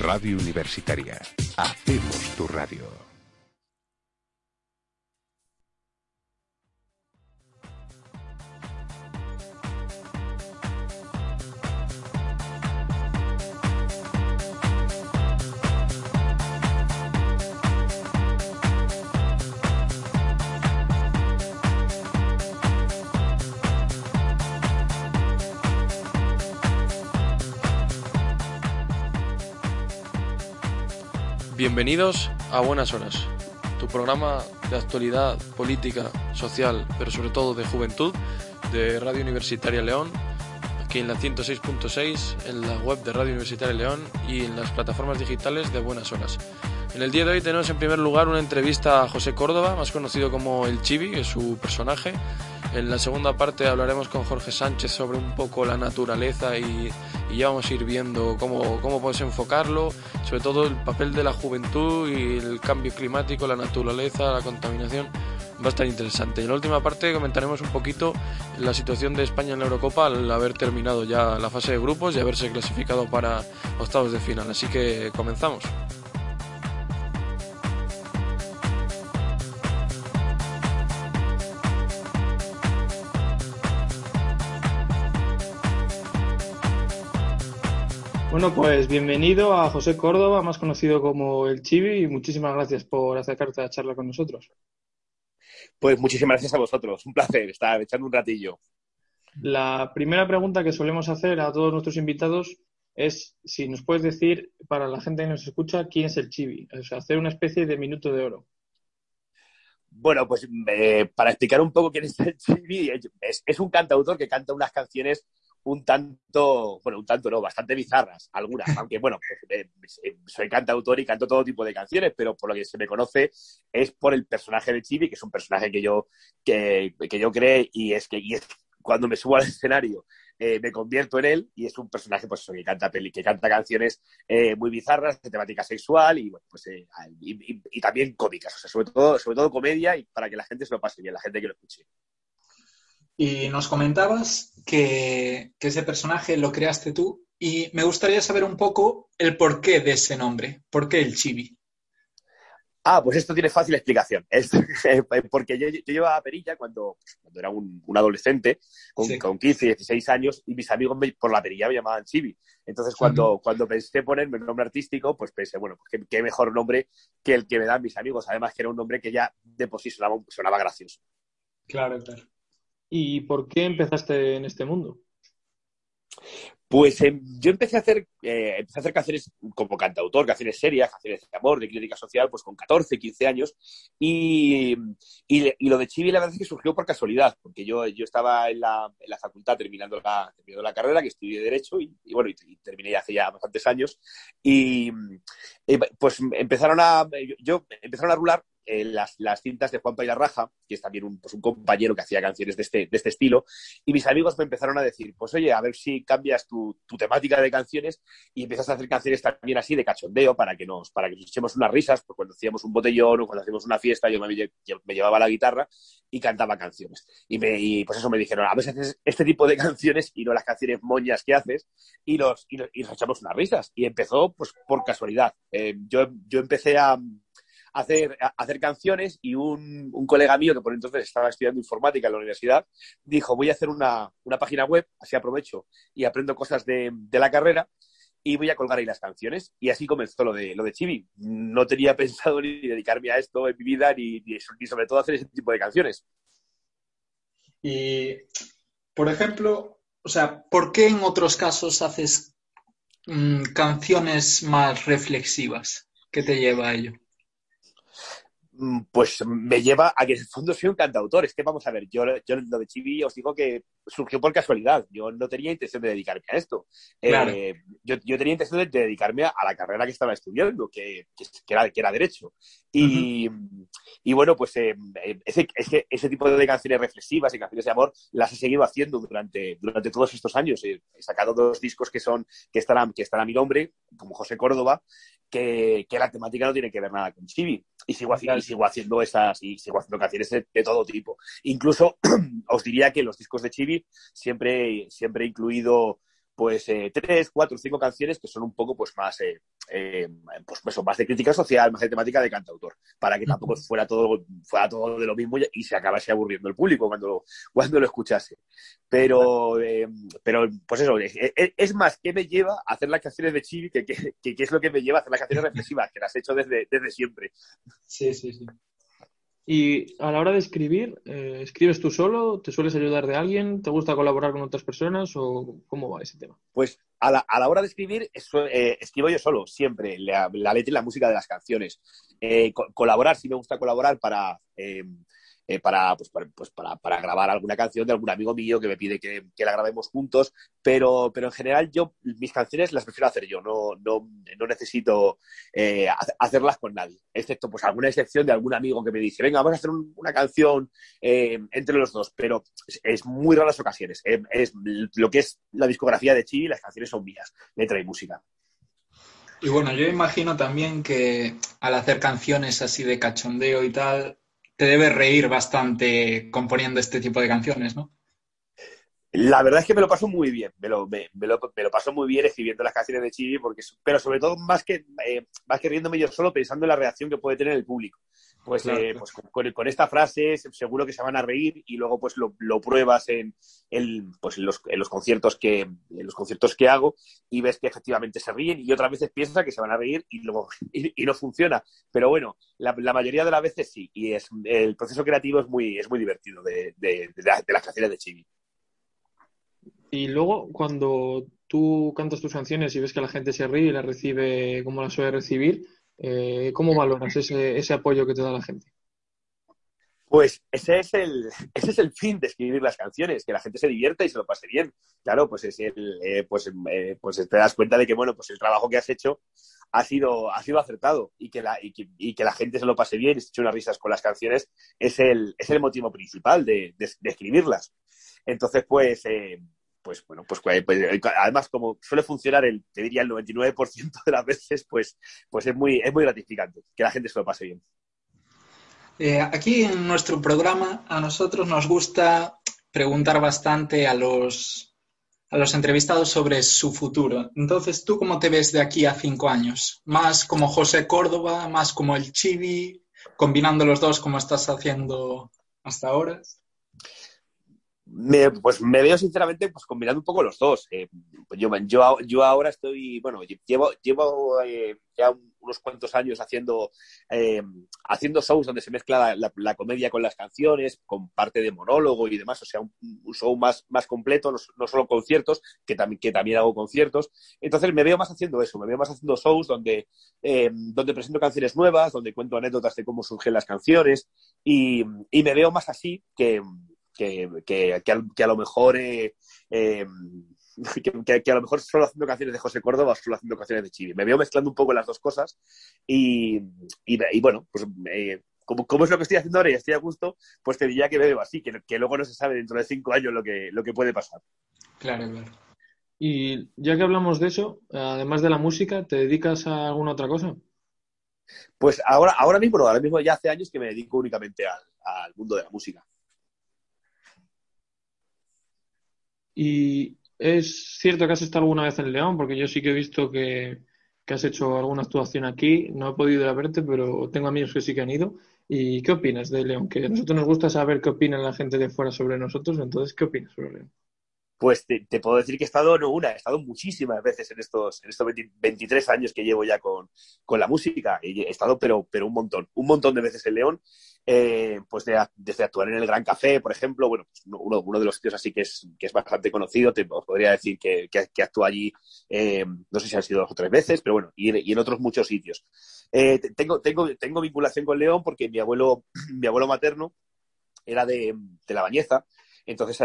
Radio Universitaria. Hacemos tu radio. Bienvenidos a Buenas Horas, tu programa de actualidad política, social, pero sobre todo de juventud de Radio Universitaria León, aquí en la 106.6, en la web de Radio Universitaria León y en las plataformas digitales de Buenas Horas. En el día de hoy tenemos en primer lugar una entrevista a José Córdoba, más conocido como el Chibi, es su personaje. En la segunda parte hablaremos con Jorge Sánchez sobre un poco la naturaleza y ya vamos a ir viendo cómo, cómo puedes enfocarlo, sobre todo el papel de la juventud y el cambio climático, la naturaleza, la contaminación. Va a estar interesante. En la última parte comentaremos un poquito la situación de España en la Eurocopa al haber terminado ya la fase de grupos y haberse clasificado para octavos de final. Así que comenzamos. Bueno, pues bienvenido a José Córdoba, más conocido como el Chibi, y muchísimas gracias por acercarte a la charla con nosotros. Pues muchísimas gracias a vosotros, un placer estar echando un ratillo. La primera pregunta que solemos hacer a todos nuestros invitados es si nos puedes decir, para la gente que nos escucha, quién es el Chibi, o sea, hacer una especie de minuto de oro. Bueno, pues eh, para explicar un poco quién es el Chibi, es un cantautor que canta unas canciones un tanto, bueno, un tanto no, bastante bizarras, algunas, aunque bueno, pues, eh, eh, soy cantautor y canto todo tipo de canciones, pero por lo que se me conoce es por el personaje de Chibi, que es un personaje que yo, que, yo creé y es que y cuando me subo al escenario eh, me convierto en él y es un personaje pues que canta peli, que canta canciones muy bizarras de temática sexual y bueno pues y, también cómicas o sea sobre todo sobre todo comedia y para que la gente se lo pase bien la gente que lo escuche y nos comentabas que, ese personaje lo creaste tú y me gustaría saber un poco el porqué de ese nombre. ¿Por qué el chibi? Ah, pues esto tiene fácil explicación. Es, porque yo, llevaba perilla cuando, cuando era un, adolescente, con, con, 15, 16 años, y mis amigos por la perilla me llamaban Chibi. Entonces, cuando, cuando pensé ponerme un nombre artístico, pues pensé, bueno, pues qué, mejor nombre que el que me dan mis amigos. Además, que era un nombre que ya de por sí sonaba, sonaba gracioso. Claro, claro. ¿Y por qué empezaste en este mundo? Pues em, yo empecé a hacer eh, empecé a hacer canciones como cantautor, canciones serias, canciones de amor, de crítica social, pues con 14, 15 años. Y, y, lo de Chibi la verdad es que surgió por casualidad, porque yo, yo estaba en la, en la facultad terminando la, terminando la carrera, que estudié Derecho, y, bueno, y, terminé hace ya bastantes años. Y, pues empezaron a, yo, empezaron a rular eh, las, las, cintas de Juan la Raja, que es también un, pues un, compañero que hacía canciones de este, de este estilo, y mis amigos me empezaron a decir, pues oye, a ver si cambias tu, tu, temática de canciones y empiezas a hacer canciones también así de cachondeo para que nos, para que nos echemos unas risas, pues cuando hacíamos un botellón o cuando hacíamos una fiesta, yo me, me llevaba la guitarra y cantaba canciones. Y, me, y pues eso me dijeron, a si haces este tipo de canciones y no las canciones moñas que haces, y, los, y, nos echamos unas risas. Y empezó pues por casualidad. Eh, yo, yo empecé a hacer, hacer canciones y un, un, colega mío que por entonces estaba estudiando informática en la universidad dijo, voy a hacer una, una página web, así aprovecho y aprendo cosas de, de, la carrera y voy a colgar ahí las canciones. Y así comenzó lo de, lo de Chibi. No tenía pensado ni dedicarme a esto en mi vida ni, ni, sobre todo hacer ese tipo de canciones. Y, por ejemplo, o sea, ¿por qué en otros casos haces mm, canciones más reflexivas? ¿Qué te lleva a ello? Mm, pues me lleva a que en el fondo soy un cantautor. Es que vamos a ver, yo, yo lo de Chibi os digo que surgió por casualidad. Yo no tenía intención de dedicarme a esto. Eh, yo, yo, tenía intención de, dedicarme a, la carrera que estaba estudiando, que, que, era, que era Derecho. Y, y bueno, pues eh, ese, ese, ese, tipo de canciones reflexivas y canciones de amor las he seguido haciendo durante, durante todos estos años. He, sacado dos discos que, son, que, están que están a mi nombre, como José Córdoba, que, que, la temática no tiene que ver nada con Chibi. Y sigo, haciendo, sigo haciendo esas, y sigo haciendo canciones de, de todo tipo. Incluso os diría que los discos de Chibi siempre, siempre he incluido pues eh, tres, cuatro, cinco canciones que son un poco pues más, eh, eh, pues, pues, más de crítica social, más de temática de cantautor, para que tampoco fuera todo, fuera todo de lo mismo y, se acabase aburriendo el público cuando lo, cuando lo escuchase. Pero, pero pues eso, es, más qué me lleva a hacer las canciones de Chibi que qué es lo que me lleva a hacer las canciones reflexivas, que las he hecho desde, desde siempre. Sí, sí, sí. Y a la hora de escribir, eh, ¿escribes tú solo? ¿Te sueles ayudar de alguien? ¿Te gusta colaborar con otras personas? ¿O cómo va ese tema? Pues a la, a la hora de escribir, eh, escribo yo solo, siempre, la, letra y la música de las canciones. Eh, colaborar, sí me gusta colaborar para eh, para, pues, pues, para, grabar alguna canción de algún amigo mío que me pide que, la grabemos juntos, pero, pero en general yo mis canciones las prefiero hacer yo, no, no, no necesito eh, hacerlas con nadie, excepto pues alguna excepción de algún amigo que me dice, venga, vamos a hacer una canción eh, entre los dos, pero es, muy raras ocasiones, es, lo que es la discografía de Chi, las canciones son mías, letra y música. Y bueno, yo imagino también que al hacer canciones así de cachondeo y tal, te debes reír bastante componiendo este tipo de canciones, ¿no? La verdad es que me lo paso muy bien, me lo, me, lo, paso muy bien escribiendo las canciones de Chibi, porque, pero sobre todo más que, eh, más que riéndome yo solo pensando en la reacción que puede tener el público. Pues, eh, pues con, esta frase seguro que se van a reír y luego pues lo, pruebas en, pues en, los, en, los, conciertos que, en los conciertos que hago y ves que efectivamente se ríen y otras veces piensas que se van a reír y luego y, no funciona. Pero bueno, la, mayoría de las veces sí y es, el proceso creativo es muy, es muy divertido de, de, de las canciones de Chibi. Y luego, cuando tú cantas tus canciones y ves que la gente se ríe y la recibe como la suele recibir, eh, ¿cómo valoras ese, apoyo que te da la gente? Pues ese es, el, ese es el fin de escribir las canciones, que la gente se divierta y se lo pase bien. Claro, pues es el, eh, pues, eh, pues te das cuenta de que bueno, pues el trabajo que has hecho ha sido, ha sido acertado y que, la, y que, la gente se lo pase bien y se eche unas risas con las canciones es el, es el motivo principal de, escribirlas. Entonces, pues, pues bueno, pues, pues, pues, además como suele funcionar el, te diría el 99% de las veces, pues, pues es muy, es muy gratificante que la gente se lo pase bien. Eh, aquí en nuestro programa a nosotros nos gusta preguntar bastante a los, a los entrevistados sobre su futuro. Entonces, ¿tú cómo te ves de aquí a cinco años? ¿Más como José Córdoba, más como el Chibi, combinando los dos como estás haciendo hasta ahora? Me, pues me veo sinceramente pues combinando un poco los dos. Eh, yo, yo, yo, ahora estoy, bueno, llevo, llevo eh, ya unos cuantos años haciendo, eh, haciendo shows donde se mezcla la, comedia con las canciones, con parte de monólogo y demás, o sea, un, show más, más completo, no, solo conciertos, que, también que también hago conciertos. Entonces me veo más haciendo eso, me veo más haciendo shows donde, donde presento canciones nuevas, donde cuento anécdotas de cómo surgen las canciones y, y me veo más así que que, a, lo mejor eh, eh, que, a lo mejor solo haciendo canciones de José Córdoba o solo haciendo canciones de Chibi. Me veo mezclando un poco las dos cosas y, bueno, pues eh, como, es lo que estoy haciendo ahora y estoy a gusto, pues te diría que me veo así, que, luego no se sabe dentro de cinco años lo que, lo que puede pasar. Claro, claro. Y ya que hablamos de eso, además de la música, ¿te dedicas a alguna otra cosa? Pues ahora, ahora mismo, ahora mismo ya hace años que me dedico únicamente al mundo de la música. Y es cierto que has estado alguna vez en León, porque yo sí que he visto que, has hecho alguna actuación aquí. No he podido ir a verte, pero tengo amigos que sí que han ido. ¿Y qué opinas de León? Que a nosotros nos gusta saber qué opina la gente de fuera sobre nosotros. Entonces, ¿qué opinas sobre León? Pues te, puedo decir que he estado no una, he estado muchísimas veces en estos, en estos 23 años que llevo ya con, la música. Y he estado, pero, pero un montón, un montón de veces en León. Eh, pues desde actuar en el Gran Café, por ejemplo, bueno, pues uno, uno, de los sitios así que es, que es bastante conocido, te podría decir que, que, actúa allí, eh, no sé si han sido dos o tres veces, pero bueno, y, en otros muchos sitios. Eh, tengo, tengo, tengo vinculación con León porque mi abuelo, mi abuelo materno era de, de La Bañeza, entonces,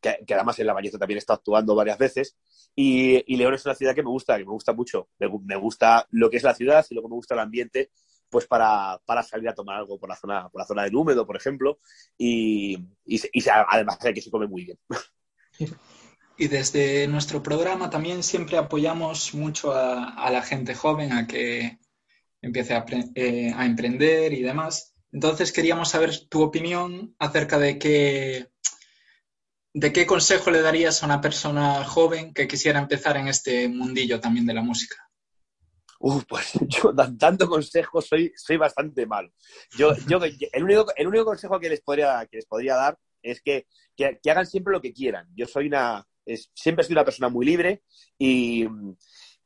que, además en La Bañeza también está actuando varias veces. Y, León es una ciudad que me gusta, que me gusta mucho. Me, gusta lo que es la ciudad y luego me gusta el ambiente, pues para, salir a tomar algo por la zona, por la zona del húmedo, por ejemplo. Y, y, además que se come muy bien. Y desde nuestro programa también siempre apoyamos mucho a, la gente joven a que empiece a, eh, a, emprender y demás. Entonces queríamos saber tu opinión acerca de qué, ¿de qué consejo le darías a una persona joven que quisiera empezar en este mundillo también de la música? Uh, pues yo dando consejos soy, soy bastante malo. Yo, yo, el, único, el único consejo que les podría, que les podría dar es que, que, hagan siempre lo que quieran. Yo soy una, siempre he sido una persona muy libre y,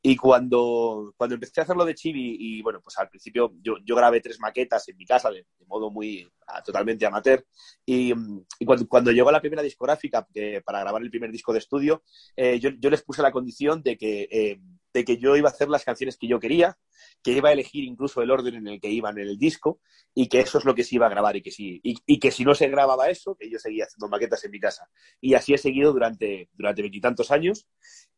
y cuando, cuando empecé a hacerlo de Chibi, y bueno, pues al principio yo, yo grabé tres maquetas en mi casa de, modo muy totalmente amateur. Y, y cuando, cuando, llegó la primera discográfica para grabar el primer disco de estudio, eh, yo, yo, les puse la condición de que, eh, de que yo iba a hacer las canciones que yo quería, que iba a elegir incluso el orden en el que iban en el disco, y que eso es lo que se iba a grabar, y que si, y, y que si no se grababa eso, que yo seguía haciendo maquetas en mi casa. Y así he seguido durante durante veintitantos años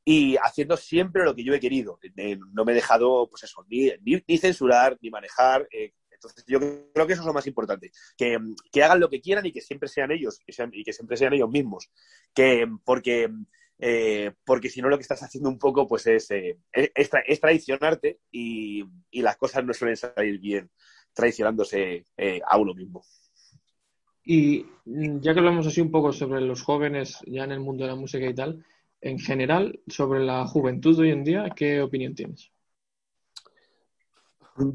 y haciendo siempre lo que yo he querido. Eh, no me he dejado, pues eso, ni, ni, censurar, ni manejar. Eh, entonces, yo creo que eso es lo más importante. Que, que, hagan lo que quieran y que siempre sean ellos, y que siempre sean ellos mismos. Que, porque, eh, porque si no, lo que estás haciendo un poco, pues es, es, es, traicionarte y, y, las cosas no suelen salir bien traicionándose a uno mismo. Y ya que hablamos así un poco sobre los jóvenes ya en el mundo de la música y tal, en general sobre la juventud de hoy en día, ¿qué opinión tienes?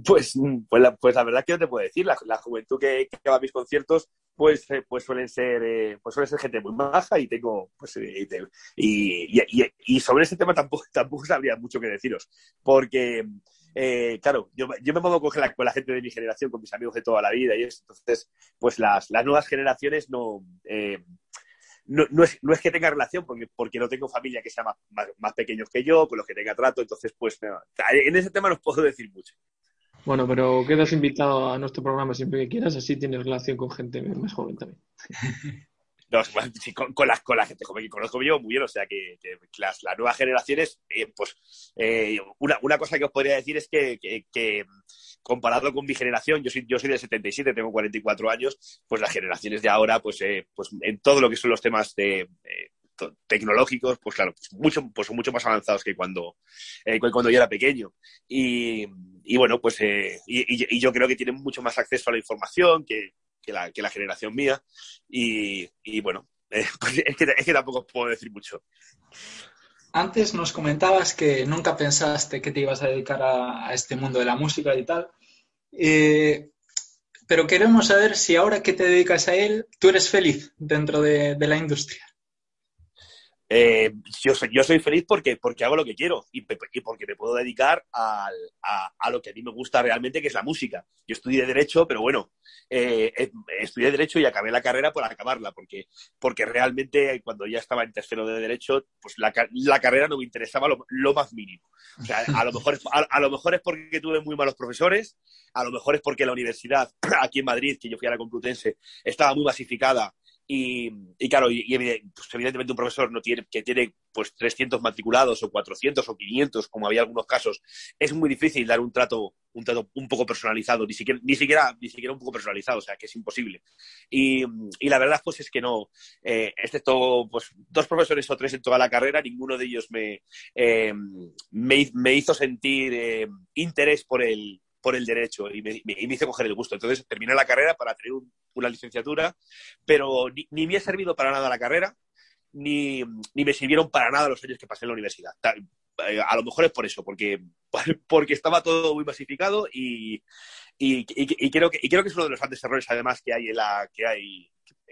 Pues, pues, la, pues la verdad que no te puedo decir. La, juventud que, va a mis conciertos, pues, eh, pues suelen ser, eh, pues suelen ser gente muy maja y tengo, pues, eh, y, sobre ese tema tampoco, tampoco sabría mucho que deciros, porque, claro, yo, me pongo con la, con la, gente de mi generación, con mis amigos de toda la vida y eso, entonces, pues las, las nuevas generaciones no, no, no, es, no, es, que tenga relación, porque, porque no tengo familia que sea más, más, más, pequeños que yo, con los que tenga trato, entonces, pues, en ese tema no puedo decir mucho. Bueno, pero quedas invitado a nuestro programa siempre que quieras, así tienes relación con gente más joven también. No, con, con, la, con, la, gente joven que conozco yo muy bien, o sea que, que las, las, nuevas generaciones, eh, pues eh, una, una, cosa que os podría decir es que, que, que, comparado con mi generación, yo soy, yo soy del 77, tengo 44 años, pues las generaciones de ahora, pues, eh, pues en todo lo que son los temas de, tecnológicos, pues claro, pues mucho, pues son mucho más avanzados que cuando, eh, cuando yo era pequeño. Y, bueno, pues eh, y, yo creo que tienen mucho más acceso a la información que, que, la, generación mía. Y, bueno, eh, pues es, que, es que tampoco puedo decir mucho. Antes nos comentabas que nunca pensaste que te ibas a dedicar a, este mundo de la música y tal. Eh, pero queremos saber si ahora que te dedicas a él, tú eres feliz dentro de, de la industria. Eh, yo, soy, yo soy feliz porque, porque hago lo que quiero y, porque me puedo dedicar a, a, a, lo que a mí me gusta realmente, que es la música. Yo estudié Derecho, pero bueno, eh, eh, estudié Derecho y acabé la carrera por acabarla, porque, porque realmente cuando ya estaba en tercero de Derecho, pues la, la carrera no me interesaba lo, lo, más mínimo. O sea, a lo, mejor es, a, a, lo mejor es porque tuve muy malos profesores, a lo mejor es porque la universidad aquí en Madrid, que yo fui a la Complutense, estaba muy masificada y, y, claro, y, y pues evidentemente un profesor no tiene, que tiene pues 300 matriculados o 400 o 500, como había algunos casos, es muy difícil dar un trato, un trato un poco personalizado, ni siquiera, ni siquiera, ni siquiera un poco personalizado, o sea, que es imposible. Y, y la verdad, pues es que no, eh, excepto pues, dos profesores o tres en toda la carrera, ninguno de ellos me, eh, me, me, hizo sentir eh, interés por el, por el derecho y me, y me, hizo coger el gusto. Entonces terminé la carrera para tener un, una licenciatura, pero ni, ni, me ha servido para nada la carrera, ni, ni, me sirvieron para nada los años que pasé en la universidad. Eh, a lo mejor es por eso, porque, porque estaba todo muy masificado y, y, y, creo que, creo que es uno de los grandes errores además que hay en, la, que hay,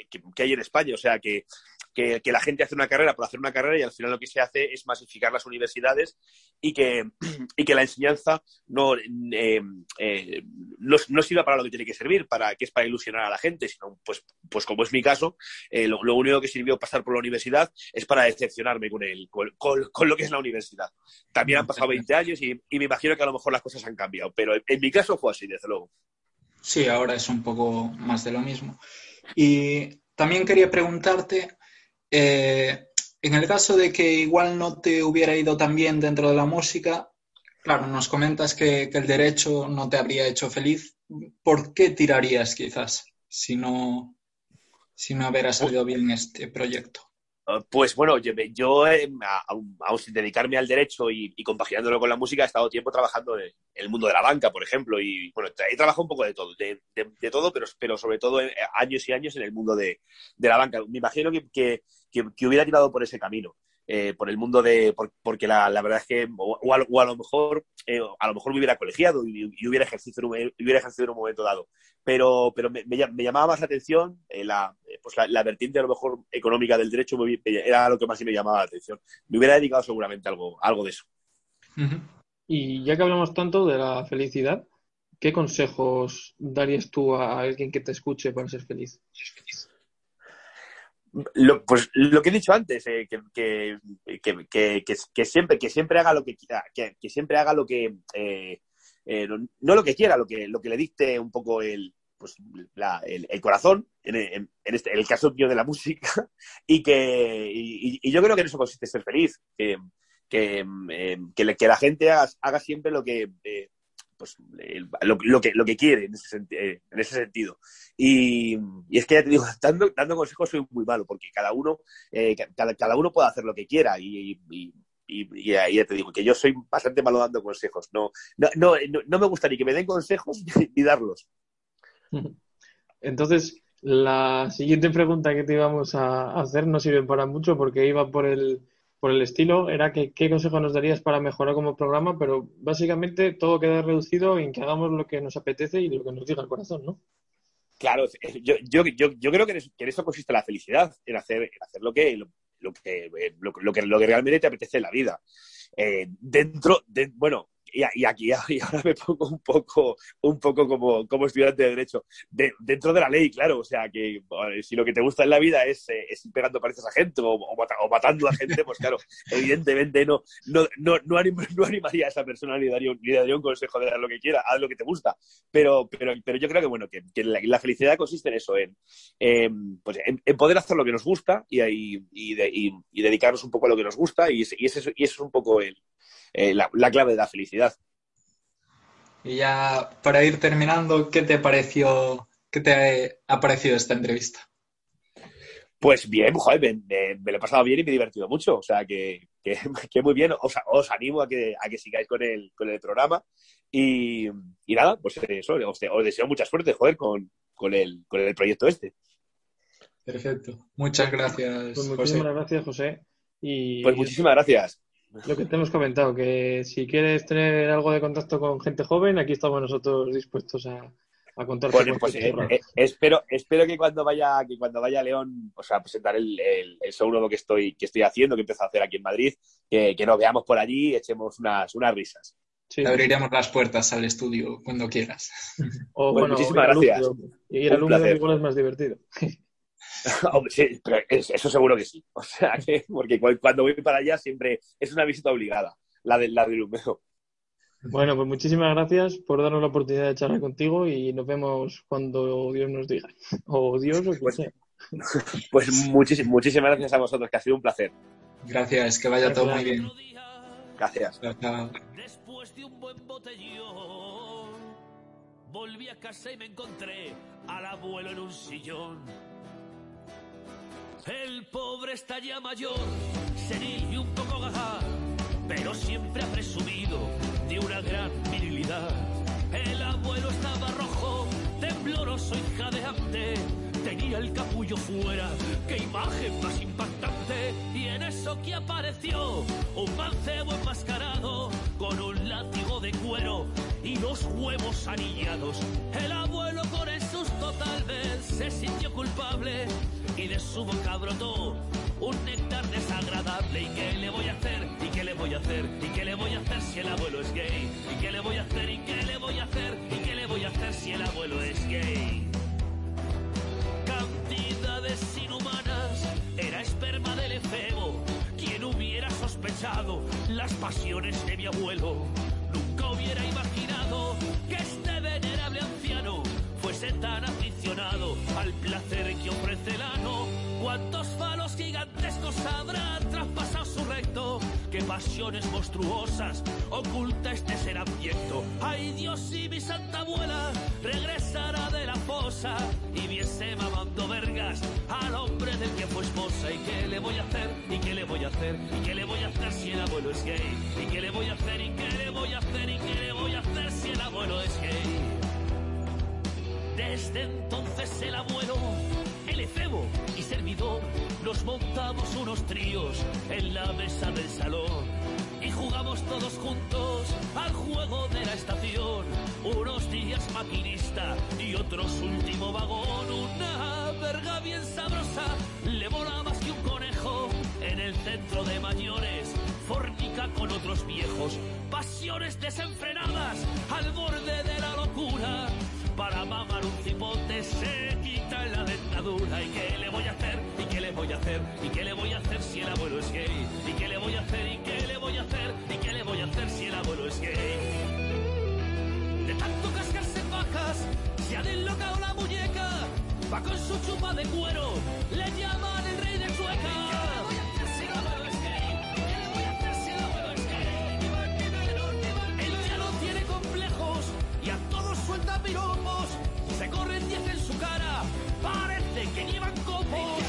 que, que hay en España. O sea, que que, que, la gente hace una carrera por hacer una carrera y al final lo que se hace es masificar las universidades y que, y que la enseñanza no, eh, eh, no, no, sirva para lo que tiene que servir, para que es para ilusionar a la gente, sino pues, pues como es mi caso, eh, lo, lo, único que sirvió pasar por la universidad es para decepcionarme con, el, con, con, con lo que es la universidad. También han pasado 20 años y, y, me imagino que a lo mejor las cosas han cambiado, pero en, en mi caso fue así, desde luego. Sí, ahora es un poco más de lo mismo. Y también quería preguntarte, eh, en el caso de que igual no te hubiera ido tan bien dentro de la música, claro, nos comentas que, que, el derecho no te habría hecho feliz. ¿Por qué tirarías quizás si no, si no hubiera salido bien este proyecto? Pues bueno, yo, yo eh, aún, aún, sin dedicarme al derecho y, y, compaginándolo con la música, he estado tiempo trabajando en el mundo de la banca, por ejemplo, y bueno, he trabajado un poco de todo, de, de, de todo, pero, pero sobre todo años y años en el mundo de, de, la banca. Me imagino que, que, que, hubiera tirado por ese camino. Eh, por el mundo de. porque la, verdad es que. O, a, lo mejor. Eh, a lo mejor me hubiera colegiado y, hubiera, ejercido en un, hubiera ejercido en un momento dado. Pero, pero me, llamaba más la atención eh, la, pues la, vertiente a lo mejor económica del derecho, era lo que más me llamaba la atención. Me hubiera dedicado seguramente algo, algo de eso. Y ya que hablamos tanto de la felicidad, ¿qué consejos darías tú a alguien que te escuche para ser feliz? Lo, pues lo que he dicho antes, eh, que, que, siempre, que siempre haga lo que quiera, que, siempre haga lo que eh, eh, no, lo que quiera, lo que, lo que le dicte un poco el, pues, el, corazón, en, este, el caso mío de la música, y que y, yo creo que en eso consiste ser feliz, que, que, que, la gente haga, siempre lo que pues lo, que, lo que quiere en ese, eh, en ese sentido. Y, es que ya te digo, dando, dando consejos soy muy malo, porque cada uno, eh, cada, cada, uno puede hacer lo que quiera y, y, ya te digo que yo soy bastante malo dando consejos. No, no, no, no me gusta ni que me den consejos ni darlos. Entonces, la siguiente pregunta que te íbamos a hacer no sirve para mucho porque iba por el por el estilo era que qué consejo nos darías para mejorar como programa, pero básicamente todo queda reducido en que hagamos lo que nos apetece y lo que nos diga el corazón, ¿no? Claro, yo, yo, yo, creo que en, eso, consiste la felicidad, en hacer, en hacer lo, que, lo, que, lo, que, lo que realmente te apetece en la vida. Eh, dentro, de, bueno, y, aquí y ahora me pongo un poco, un poco como, como estudiante de Derecho, dentro de la ley, claro, o sea, que si lo que te gusta en la vida es, eh, ir pegando pareces a gente o, matando a gente, pues claro, evidentemente no, no, no, no, animaría a esa persona ni daría, ni daría un consejo de lo que quiera, haz lo que te gusta, pero, pero, pero yo creo que, bueno, que, la, felicidad consiste en eso, en, pues en, poder hacer lo que nos gusta y, y, y, dedicarnos un poco a lo que nos gusta y, y, eso, y eso es un poco el, eh, la, clave de la felicidad. Y ya para ir terminando, ¿qué te pareció, qué te ha parecido esta entrevista? Pues bien, joder, me, lo he pasado bien y me he divertido mucho. O sea, que, que, muy bien. Os, os animo a que, a que sigáis con el, con el programa. Y, y nada, pues eso, os, os, deseo mucha suerte, joder, con, con, el, con el proyecto este. Perfecto. Muchas gracias, pues muchísimas gracias, José. Y... Pues muchísimas gracias. Lo que te hemos comentado, que si quieres tener algo de contacto con gente joven, aquí estamos nosotros dispuestos a, a contar. Bueno, pues eh, eh, espero, espero que cuando vaya, que cuando vaya a León, o sea, presentar el, el, el show nuevo que estoy, que estoy haciendo, que empiezo a hacer aquí en Madrid, que, que nos veamos por allí y echemos unas, unas risas. Sí. abriremos las puertas al estudio cuando quieras. O, pues muchísimas gracias. Y ir al igual es más divertido. sí, eso seguro que sí. O sea, que, porque cuando voy para allá siempre es una visita obligada, la, de, la del húmedo. Bueno, pues muchísimas gracias por darnos la oportunidad de charlar contigo y nos vemos cuando Dios nos diga. O Dios o quien pues, sea. Pues muchísimas, muchísimas gracias a vosotros, que ha sido un placer. Gracias, que vaya todo muy bien. Gracias. Después de un buen botellón, volví a casa y me encontré al abuelo en un sillón el pobre está ya mayor, senil y un poco gaga, pero siempre ha presumido de una gran virilidad. El abuelo estaba rojo, tembloroso y jadeante, tenía el capullo fuera, qué imagen más impactante. Y en eso que apareció un mancebo enmascarado con un látigo de cuero y los huevos anillados. El abuelo con el susto tal vez se sintió culpable y de su boca brotó un néctar desagradable. ¿Y qué le voy a hacer? ¿Y qué le voy a hacer? ¿Y qué le voy a hacer si el abuelo es gay? ¿Y qué le voy a hacer? ¿Y qué le voy a hacer? ¿Y qué le voy a hacer si el abuelo es gay? Las pasiones de mi abuelo? Nunca hubiera imaginado que este venerable anciano fuese tan aficionado al placer que ofrece el ano. ¿Cuántos falos gigantescos habrán pasiones monstruosas oculta este ser abyecto? ¡Ay Dios y mi santa abuela regresará de la fosa y viese mamando vergas al hombre del que fue esposa! ¿Y qué le voy a hacer? ¿Y qué le voy a hacer? ¿Y qué le voy a hacer si el abuelo es gay? ¿Y qué le voy a hacer? ¿Y qué le voy a hacer? ¿Y qué le voy a hacer si el abuelo es gay? Desde entonces el abuelo, el efebo y servidor, los montamos unos tríos en la mesa del salón y jugamos todos juntos al juego de la estación. Unos días maquinista y otros último vagón. Una verga bien sabrosa le mola más que un conejo en el centro de mayores. Fornica con otros viejos, pasiones desenfrenadas al borde de la locura. Para mamar un cipote se quita la dentadura. ¿Y qué le voy a hacer? ¿Y qué le voy a hacer? ¿Y qué le voy a hacer si el abuelo es gay? ¿Y qué le voy a hacer? ¿Y qué le voy a hacer? ¿Y qué le voy a hacer si el abuelo es gay? De tanto cascarse pajas, se ha deslocado la muñeca. Va con su chupa de cuero, le llaman el rey de Chueca. Suelta piropos. Se corren diez en su cara, parece que llevan copos.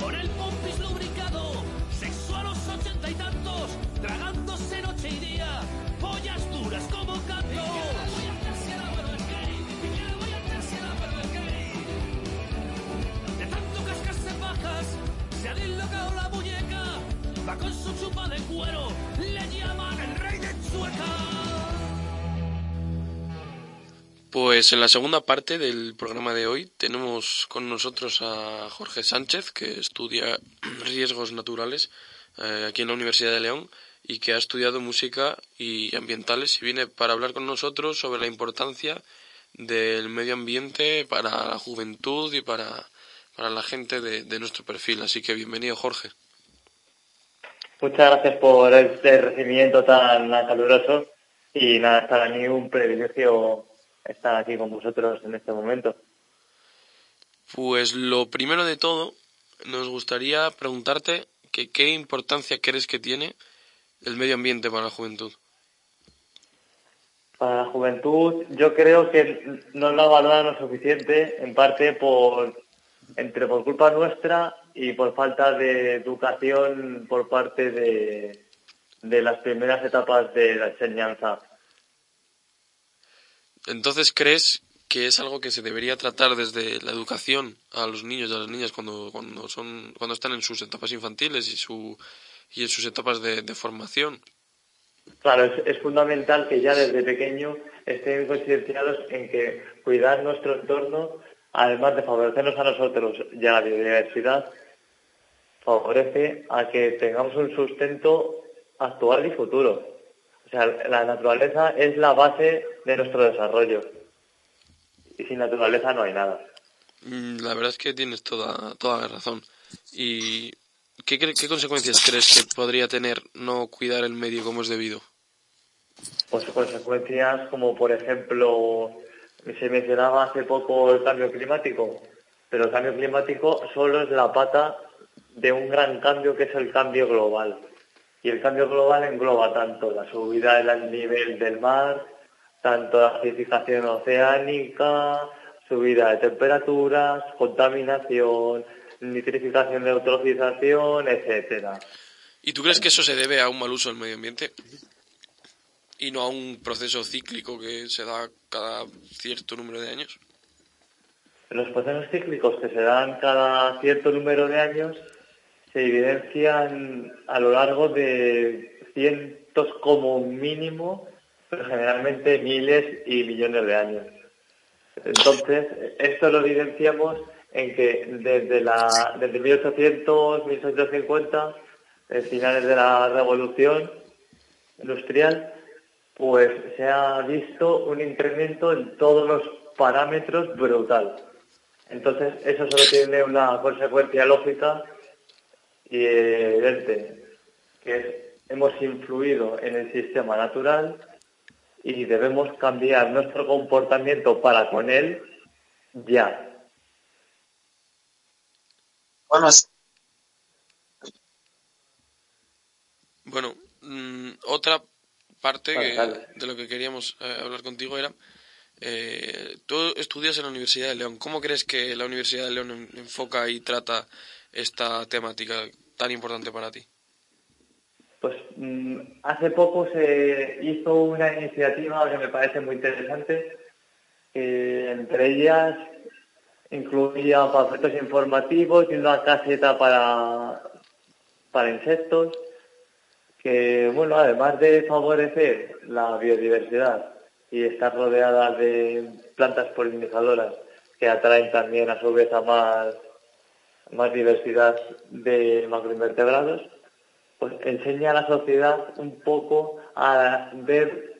Con el pompis lubricado, a los ochenta y tantos, tragándose noche y día, pollas duras como canto. De tanto cascarse pajas, se ha dislocado la muñeca, va con su chupa de cuero, Pues en la segunda parte del programa de hoy tenemos con nosotros a Jorge Sánchez, que estudia riesgos naturales eh, aquí en la Universidad de León y que ha estudiado música y ambientales y viene para hablar con nosotros sobre la importancia del medio ambiente para la juventud y para, para la gente de, nuestro perfil. Así que bienvenido, Jorge. Muchas gracias por este recibimiento tan caluroso y nada, para mí un privilegio estar aquí con vosotros en este momento. Pues lo primero de todo, nos gustaría preguntarte que qué importancia crees que tiene el medio ambiente para la juventud. Para la juventud, yo creo que no lo valoran lo suficiente, en parte por entre por culpa nuestra y por falta de educación por parte de, de las primeras etapas de la enseñanza. Entonces, ¿crees que es algo que se debería tratar desde la educación a los niños y a las niñas cuando, cuando, son, cuando están en sus etapas infantiles y, su, y en sus etapas de, formación? Claro, es, es, fundamental que ya desde pequeño estén concienciados en que cuidar nuestro entorno, además de favorecernos a nosotros y a la biodiversidad, favorece a que tengamos un sustento actual y futuro. O sea, la naturaleza es la base de nuestro desarrollo. Y sin naturaleza no hay nada. La verdad es que tienes toda, toda la razón. ¿Y qué, qué consecuencias crees que podría tener no cuidar el medio como es debido? Pues consecuencias como, por ejemplo, se mencionaba hace poco el cambio climático, pero el cambio climático solo es la pata de un gran cambio que es el cambio global. Y el cambio global engloba tanto la subida del nivel del mar, tanto la acidificación oceánica, subida de temperaturas, contaminación, nitrificación, neutralización, etcétera. ¿Y tú crees que eso se debe a un mal uso del medio ambiente? ¿Y no a un proceso cíclico que se da cada cierto número de años? Los procesos cíclicos que se dan cada cierto número de años se evidencian a lo largo de cientos como mínimo, pero generalmente miles y millones de años. Entonces, esto lo evidenciamos en que desde, la, desde 1800, 1850, finales de la revolución industrial, pues se ha visto un incremento en todos los parámetros brutal. Entonces, eso solo tiene una consecuencia lógica y evidente, que es hemos influido en el sistema natural y debemos cambiar nuestro comportamiento para con él ya. Bueno, bueno mmm, otra parte vale, que, vale. de lo que queríamos eh, hablar contigo era eh, tú estudias en la Universidad de León. ¿Cómo crees que la Universidad de León enfoca y trata esta temática tan importante para ti? Pues mmm, hace poco se hizo una iniciativa que me parece muy interesante, que entre ellas incluía panfletos informativos y una caseta para, para insectos, que, bueno, además de favorecer la biodiversidad y estar rodeada de plantas polinizadoras que atraen también a su vez a más, más diversidad de macroinvertebrados, pues enseña a la sociedad un poco a ver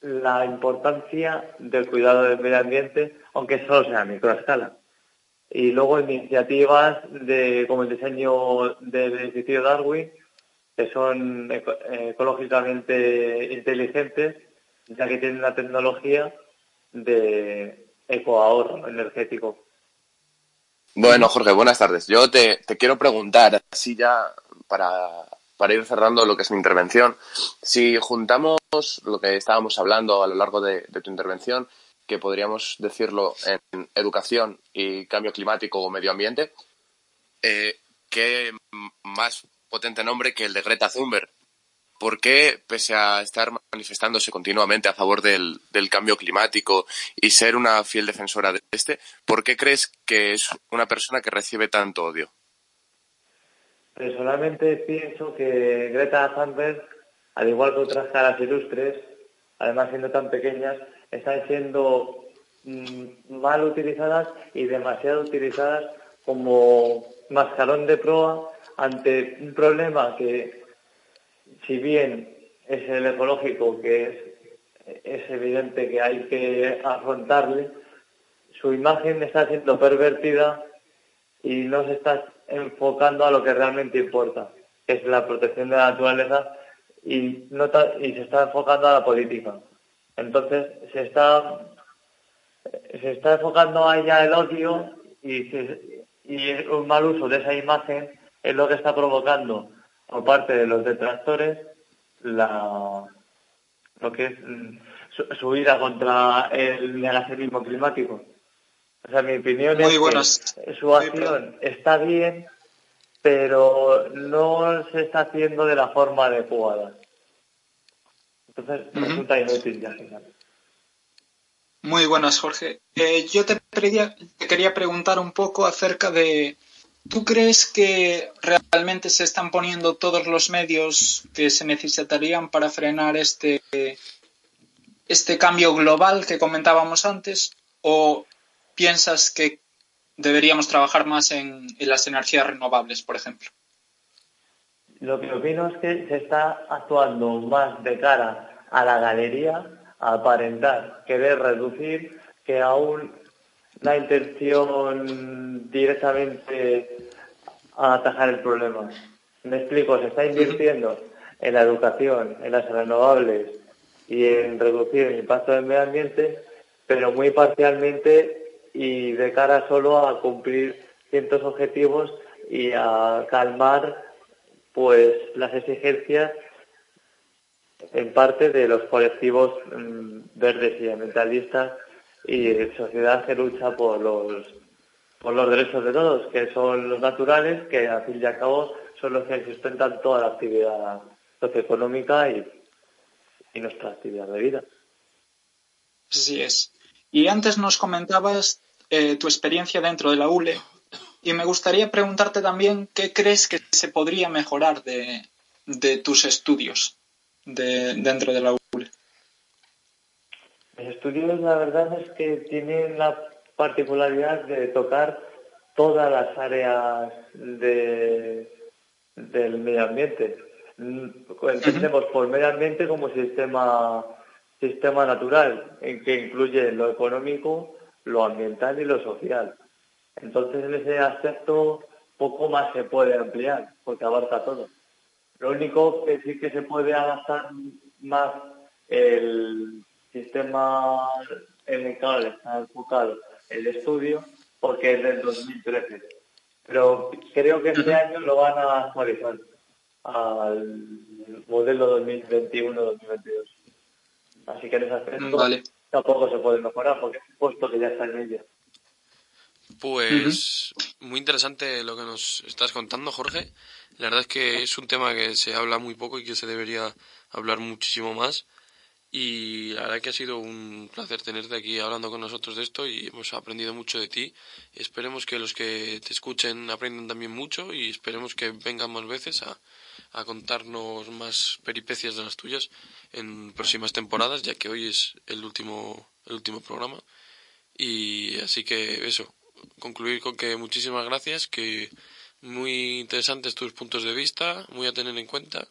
la importancia del cuidado del medio ambiente, aunque solo sea a microescala. Y luego iniciativas de, como el diseño del edificio Darwin, que son ecológicamente inteligentes, ya que tienen la tecnología de ecoahorro energético. Bueno, Jorge, buenas tardes. Yo te, te quiero preguntar, así ya para para ir cerrando lo que es mi intervención, si juntamos lo que estábamos hablando a lo largo de, tu intervención, que podríamos decirlo en educación y cambio climático o medio ambiente, eh, qué más potente nombre que el de Greta Thunberg. ¿Por qué, pese a estar manifestándose continuamente a favor del, cambio climático y ser una fiel defensora de este, ¿por qué crees que es una persona que recibe tanto odio? Personalmente pienso que Greta Thunberg, al igual que otras caras ilustres, además siendo tan pequeñas, están siendo mm, mal utilizadas y demasiado utilizadas como mascarón de proa ante un problema que, si bien es el ecológico, que es, es evidente que hay que afrontarle, su imagen está siendo pervertida y no se está enfocando a lo que realmente importa, que es la protección de la naturaleza y, no y se está enfocando a la política. Entonces se está se está enfocando a ella el odio y, y un mal uso de esa imagen es lo que está provocando por parte de los detractores la lo que es su, su ira contra el negacionismo climático. O sea, mi opinión es que su acción está bien, pero no se está haciendo de la forma adecuada. Entonces, resulta inútil ya Muy buenas, Jorge. Eh, yo te, te quería preguntar un poco acerca de, ¿tú crees que realmente se están poniendo todos los medios que se necesitarían para frenar este, este cambio global que comentábamos antes? ¿O piensas que deberíamos trabajar más en, las energías renovables, por ejemplo? Lo que opino es que se está actuando más de cara a la galería, a aparentar, querer reducir, que aún la intención directamente a atajar el problema. Me explico, se está invirtiendo en la educación, en las renovables y en reducir el impacto del medio ambiente, pero muy parcialmente y de cara solo a cumplir ciertos objetivos y a calmar pues las exigencias en parte de los colectivos mm, verdes y ambientalistas y sociedad que lucha por los por los derechos de todos, que son los naturales, que al fin y al cabo son los que sustentan toda la actividad socioeconómica y, y nuestra actividad de vida. Así es. Y antes nos comentabas eh, tu experiencia dentro de la ULE y me gustaría preguntarte también qué crees que se podría mejorar de, tus estudios de, dentro de la ULE. Mis estudios, la verdad es que tienen la particularidad de tocar todas las áreas de, del medio ambiente. Entendemos por medio ambiente como sistema, sistema natural, en que incluye lo económico, lo ambiental y lo social. Entonces, en ese aspecto, poco más se puede ampliar, porque abarca todo. Lo único que sí que se puede adaptar más el sistema en el cual está enfocado el estudio, porque es del 2013. Pero creo que este año lo van a actualizar al modelo 2021-2022. Así que en ese aspecto vale tampoco se puede mejorar porque es puesto que ya está en ella. Pues muy interesante lo que nos estás contando, Jorge. La verdad es que es un tema que se habla muy poco y que se debería hablar muchísimo más. Y la verdad que ha sido un placer tenerte aquí hablando con nosotros de esto y hemos aprendido mucho de ti. Esperemos que los que te escuchen aprendan también mucho y esperemos que vengan más veces a, a contarnos más peripecias de las tuyas en próximas temporadas, ya que hoy es el último, el último programa. Y así que eso, concluir con que muchísimas gracias, que muy interesantes tus puntos de vista, muy a tener en cuenta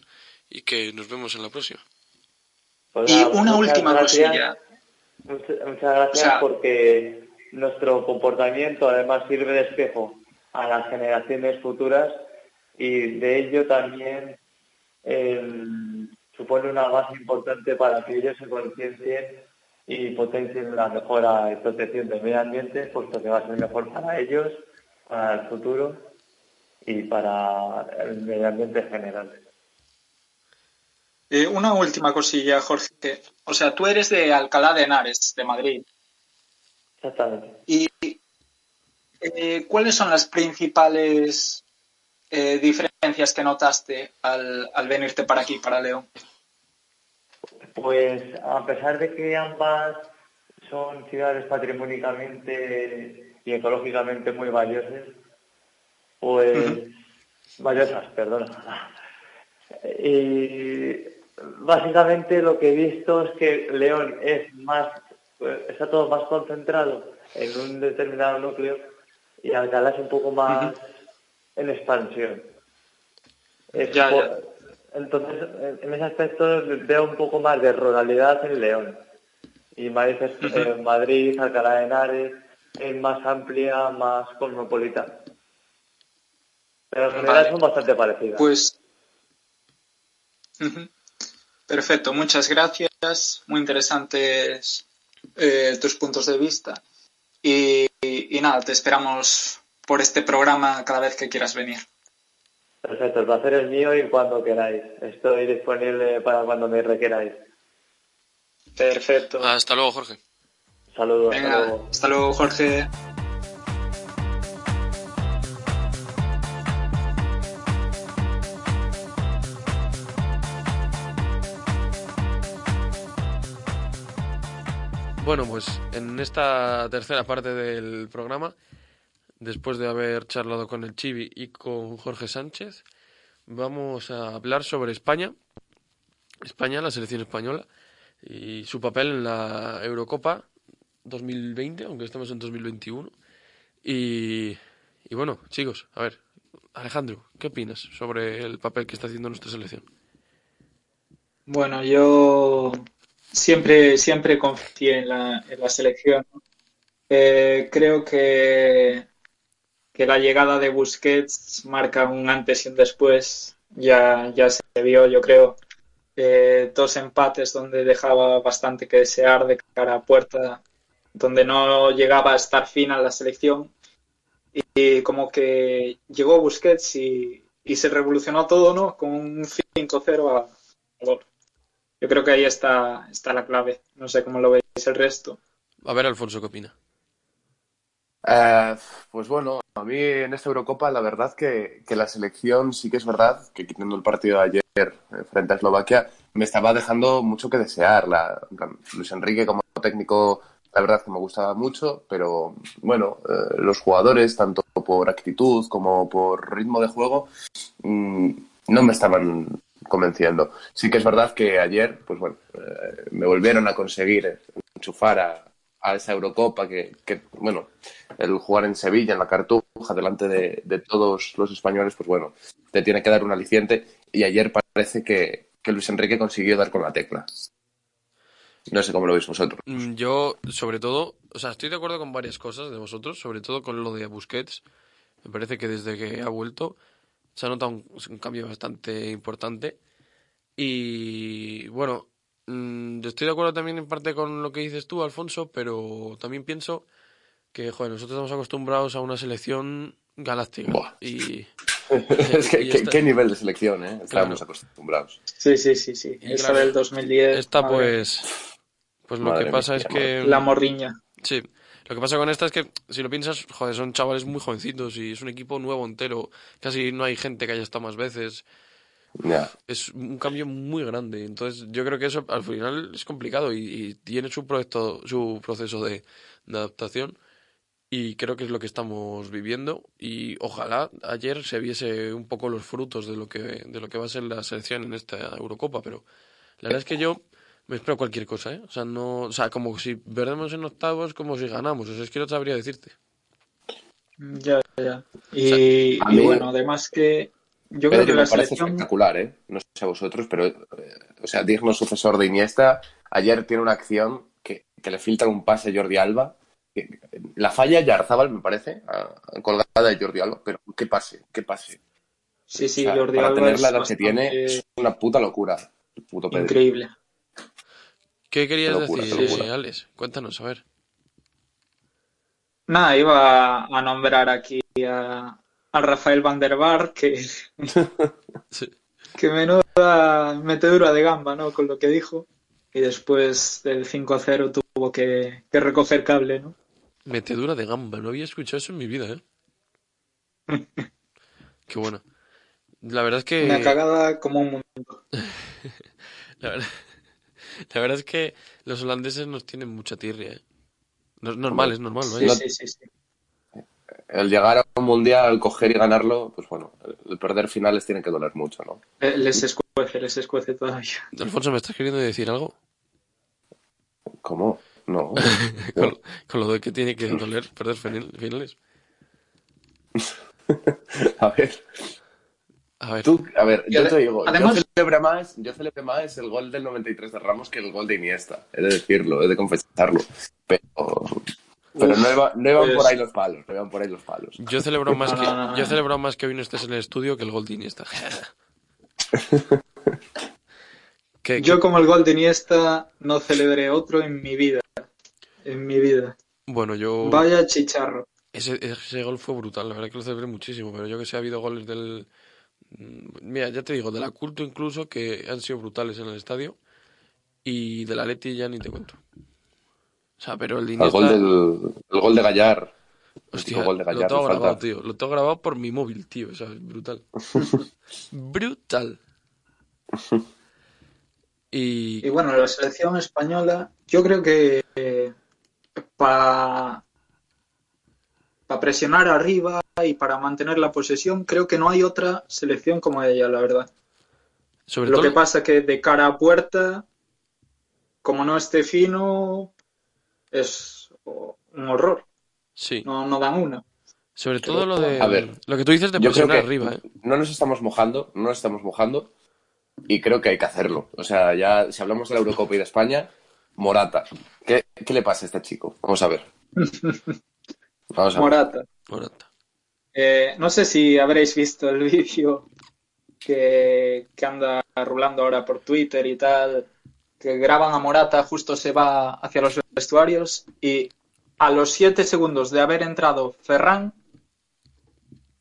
y que nos vemos en la próxima. Pues Y nada, una muchas última gracias. cosilla. Muchas, muchas gracias O sea- porque nuestro comportamiento además sirve de espejo a las generaciones futuras y de ello también eh, supone una base importante para que ellos se conciencien y potencien la mejora y protección del medio ambiente, puesto que va a ser mejor para ellos, para el futuro y para el medio ambiente en general. Eh, una última cosilla, Jorge. O sea, tú eres de Alcalá de Henares, de Madrid. Exactamente. ¿Y eh, cuáles son las principales eh, diferencias que notaste al, al venirte para aquí, para León? Pues a pesar de que ambas son ciudades patrimónicamente y ecológicamente muy valiosas, pues valiosas, perdona. básicamente lo que he visto es que León es más, está todo más concentrado en un determinado núcleo y Alcalá es un poco más en expansión. Es Ya, por- ya. Entonces, en- ese aspecto veo un poco más de ruralidad en León. Y Madrid, es- eh, Madrid Alcalá de Henares, es más amplia, más cosmopolita. Pero en general Vale. son bastante parecidas. Pues. Perfecto, muchas gracias. Muy interesantes eh, tus puntos de vista. Y, y nada, te esperamos por este programa cada vez que quieras venir. Perfecto, el placer es mío y cuando queráis. Estoy disponible para cuando me requeráis. Perfecto. Hasta luego, Jorge. Saludos, hasta Venga, luego. hasta luego, Jorge. Bueno, pues en esta tercera parte del programa, después de haber charlado con el Chivi y con Jorge Sánchez, vamos a hablar sobre España, España, la selección española, y su papel en la Eurocopa 2020, aunque estamos en 2021. Y, y bueno, chicos, a ver, Alejandro, ¿qué opinas sobre el papel que está haciendo nuestra selección? Bueno, yo siempre, siempre confié en la, en la selección. Eh, creo que, que la llegada de Busquets marca un antes y un después. Ya, ya se vio, yo creo, eh, dos empates donde dejaba bastante que desear de cara a puerta, donde no llegaba a estar fina la selección. Y como que llegó Busquets y, y se revolucionó todo, ¿no? Con un 5-0 a, a. Yo creo que ahí está, está la clave. No sé cómo lo veis el resto. A ver, Alfonso, ¿qué opina? Eh, pues bueno, a mí en esta Eurocopa la verdad que, que la selección sí que es verdad que quitando el partido de ayer eh, frente a Eslovaquia me estaba dejando mucho que desear. La, Luis Enrique como técnico la verdad que me gustaba mucho, pero bueno, eh, los jugadores tanto por actitud como por ritmo de juego mm, no me estaban convenciendo. Sí que es verdad que ayer, pues bueno, eh, me volvieron a conseguir enchufar a, a esa Eurocopa que, que, bueno, el jugar en Sevilla, en la Cartuja, delante de, de todos los españoles, pues bueno, te tiene que dar un aliciente y ayer parece que, que Luis Enrique consiguió dar con la tecla. No sé cómo lo veis vosotros. Mm, Yo, sobre todo, o sea, estoy de acuerdo con varias cosas de vosotros, sobre todo con lo de Busquets. Me parece que desde que ha vuelto se ha notado un, un cambio bastante importante. Y bueno, mm, estoy de acuerdo también en parte con lo que dices tú, Alfonso, pero también pienso que, joder, nosotros estamos acostumbrados a una selección galáctica. Buah. Y, es que, y ¿qué, esta- qué nivel de selección, ¿eh? Estábamos acostumbrados. Sí, sí, sí, sí. Y Esa claro, del 2010. esta, madre, pues, pues lo Madre que pasa mía, es madre. que... La morriña. Sí, lo que pasa con esta es que, si lo piensas, joder, son chavales muy jovencitos y es un equipo nuevo entero. Casi no hay gente que haya estado más veces. Ya. es un cambio muy grande. Entonces, yo creo que eso al final es complicado y, y tiene su, proyecto, su proceso de, de adaptación. Y creo que es lo que estamos viviendo. Y ojalá ayer se viese un poco los frutos de lo que, de lo que va a ser la selección en esta Eurocopa. Pero la verdad es que yo me espero cualquier cosa, ¿eh? O sea, no, o sea, como si perdemos en octavos, como si ganamos. O sea, es que no sabría decirte. Ya, ya. Y, y mí- bueno, además que yo creo que me la parece selección... espectacular, ¿eh? No sé a vosotros, pero, eh, o sea, digno sucesor de Iniesta. Ayer tiene una acción que, que le filtra un pase a Jordi Alba. que- la falla Yarzábal, me parece, a- a colgada de Jordi Alba, pero qué pase, qué pase. Sí, sí, O sea, Jordi para Alba tener es la edad que tiene, es una puta locura. Puto increíble. ¿Qué querías locura, decir, eh, Alex? Cuéntanos, a ver. Nada, iba a nombrar aquí a, a Rafael Van der Bar, que, Sí. que menuda metedura de gamba, ¿no? Con lo que dijo. Y después del 5-0 tuvo que, que recoger cable, ¿no? Metedura de gamba, no había escuchado eso en mi vida, ¿eh? Qué bueno. La verdad es que... Una cagada como un mundo. La verdad, la verdad es que los holandeses nos tienen mucha tirria, ¿eh? No es normal, es normal, Sí, sí, sí, sí. El llegar a un mundial, coger y ganarlo, pues bueno, el perder finales tiene que doler mucho, ¿no? Eh, Les escuece, les escuece todavía. Alfonso, ¿me estás queriendo decir algo? ¿Cómo? No. Con, con lo de que tiene que doler perder final- finales. A ver, A ver, tú, a ver, Y yo te digo, además- yo celebré más, yo celebré más el gol del 93 de Ramos que el gol de Iniesta, he de decirlo, he de confesarlo. Pero, pero Uf, no, iba- no iban pues- por ahí los palos, no iban por ahí los palos. yo celebro más que yo celebro más que hoy no estés en el estudio que el gol de Iniesta. Yo como el gol de Iniesta no celebré otro en mi vida. En mi vida. bueno, yo Vaya chicharro. ese, ese gol fue brutal, la verdad que lo celebré muchísimo, pero yo que sé ha habido goles del mira, ya te digo, de la culto incluso que han sido brutales en el estadio y de la Leti ya ni te cuento. O sea, pero el de El gol, del, el gol de Gallar. Hostia, gol de lo Gallar, tengo le falta. grabado, tío. Lo tengo grabado por mi móvil, tío. O sea, es brutal. brutal. Y Y bueno, la selección española, yo creo que para presionar arriba y para mantener la posesión, creo que no hay otra selección como ella, la verdad. sobre Lo todo, que pasa que de cara a puerta, como no esté fino, es un horror. sí. No, no dan una. Sobre todo lo de A ver, lo que tú dices de Yo creo presionar que arriba, ¿eh? no nos estamos mojando, no nos estamos mojando y creo que hay que hacerlo. O sea, ya si hablamos de la Eurocopa y de España, Morata. ¿Qué, qué le pasa a este chico? Vamos a ver. Vamos a ver. Morata. Morata. Eh, no sé si habréis visto el vídeo que, que anda rulando ahora por Twitter y tal, que graban a Morata, justo se va hacia los vestuarios y a los siete segundos de haber entrado Ferran,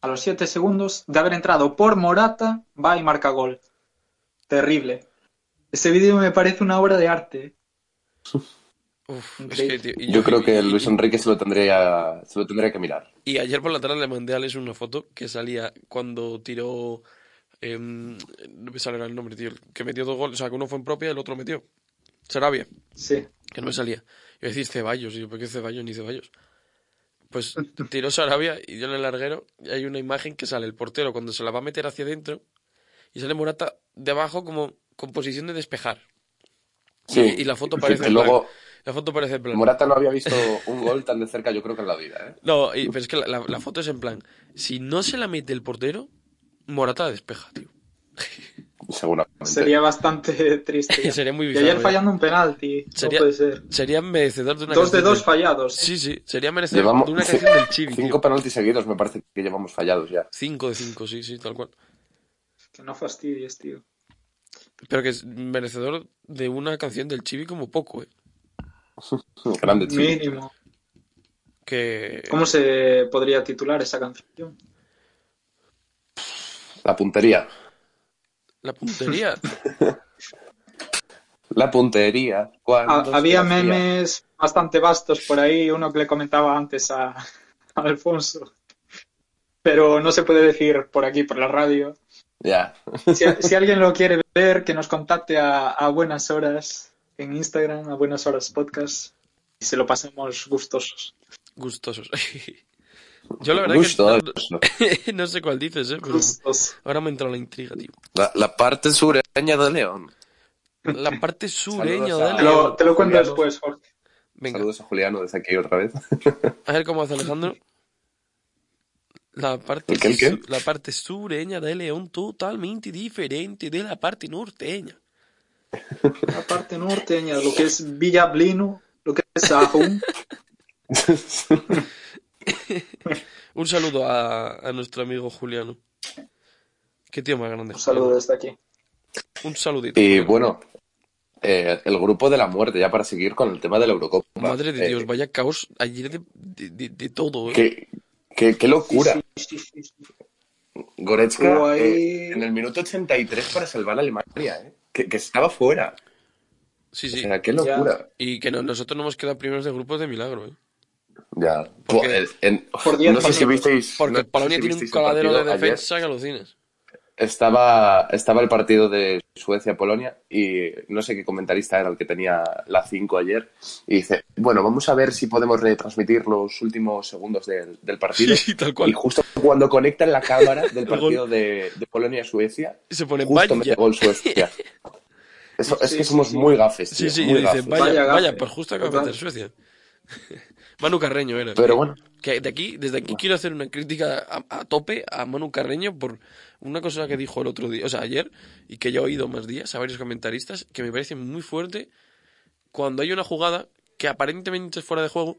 a los siete segundos de haber entrado por Morata, va y marca gol. Terrible. Ese vídeo me parece una obra de arte. Uf, es que, tío, y Yo creo que Luis Enrique se lo tendría, se lo tendría que mirar. Y ayer por la tarde le mandé a Alex una foto que salía cuando tiró. em, no me sale el nombre, tío. Que metió dos goles. O sea, que uno fue en propia y el otro metió. Sarabia, Sí. que no me salía. A decir Ceballos. Y yo, ¿por qué Ceballos ni Ceballos? Pues tiró Sarabia y yo en el larguero. Y hay una imagen que sale el portero cuando se la va a meter hacia adentro. Y sale Morata de abajo como con posición de despejar. Sí. Y, y la foto Sí, parece. que luego plan. La foto parece en plan. Morata no había visto un gol tan de cerca, yo creo que en la vida. ¿eh? No, y- pero es que la, la- la foto es en plan. Si no se la mete el portero, Morata la despeja, tío. Seguramente. Sería bastante triste. Sería muy y bizarro. ayer ya. fallando un penalti. Sería- No puede ser. Sería merecedor de una Dos de dos fallados. Sí, sí, sería merecedor Llevamos de una ci- canción del Chibi. cinco tío. penaltis seguidos, me parece que llevamos fallados ya. Cinco de cinco, sí, sí, tal cual. Que no fastidies, tío. Pero que es merecedor de una canción del Chibi como poco, ¿eh? Grande chico. Mínimo. Que... ¿Cómo se podría titular esa canción? La puntería. La puntería. La puntería. Se había memes bastante vastos por ahí, uno que le comentaba antes a, a Alfonso. Pero no se puede decir por aquí, por la radio. Ya. Si, si alguien lo quiere ver, que nos contacte a, a Buenas Horas en Instagram, a Buenas Horas Podcast, y se lo pasemos gustosos. Gustosos. Yo la verdad Gusto, que no, no sé cuál dices, ¿eh? Pero Gustosos. ahora me entra la intriga, tío. La, la parte sureña de León. La parte sureña a- de lo, León. te lo cuento Juliano. después, Jorge. Venga, Saludos a Juliano desde aquí otra vez. a ver cómo hace Alejandro. La parte, ¿El qué, el qué? la parte sureña de León totalmente diferente de la parte norteña. La parte norteña, lo que es Villablino, lo que es Sahún. Un saludo a, a nuestro amigo Juliano. Qué tío más grande. Un saludo desde aquí. Un saludito. Y bueno, eh, el grupo de la muerte, ya para seguir con el tema de la Eurocopa. Madre de Eh, Dios, vaya caos ayer de, de, de- de todo, ¿eh? qué, qué- qué locura. Sí, sí, sí, sí. Goretzka eh, en el minuto 83 para salvar a Alemania, ¿eh? Que, que estaba fuera. Sí, O sí. sea, qué locura. Y que no- nosotros no hemos quedado primeros de grupos de milagro, ¿eh? Ya. Porque- en- Por no sé si visteis. Porque no sé Polonia si tiene un visteis el coladero de partido ayer. defensa que alucinas. Estaba, estaba el partido de Suecia-Polonia y no sé qué comentarista era el que tenía la 5 ayer. Y dice, bueno, vamos a ver si podemos retransmitir los últimos segundos del, del partido. Sí, tal Y cual. justo cuando conectan la cámara del partido de, de Polonia-Suecia, Y se pone justo vaya. mete gol Suecia. Eso, es Sí, que sí, somos sí. muy gafes, Sí, tío, sí, y muy dice, gafes. vaya, Vaya vaya, pues justo acaba de meter Suecia. Manu Carreño era. Pero bueno. Que de aquí, desde aquí quiero hacer una crítica a, a tope a Manu Carreño por una cosa que dijo el otro día, o sea, ayer, y que yo he oído más días a varios comentaristas, que me parece muy fuerte cuando hay una jugada que aparentemente es fuera de juego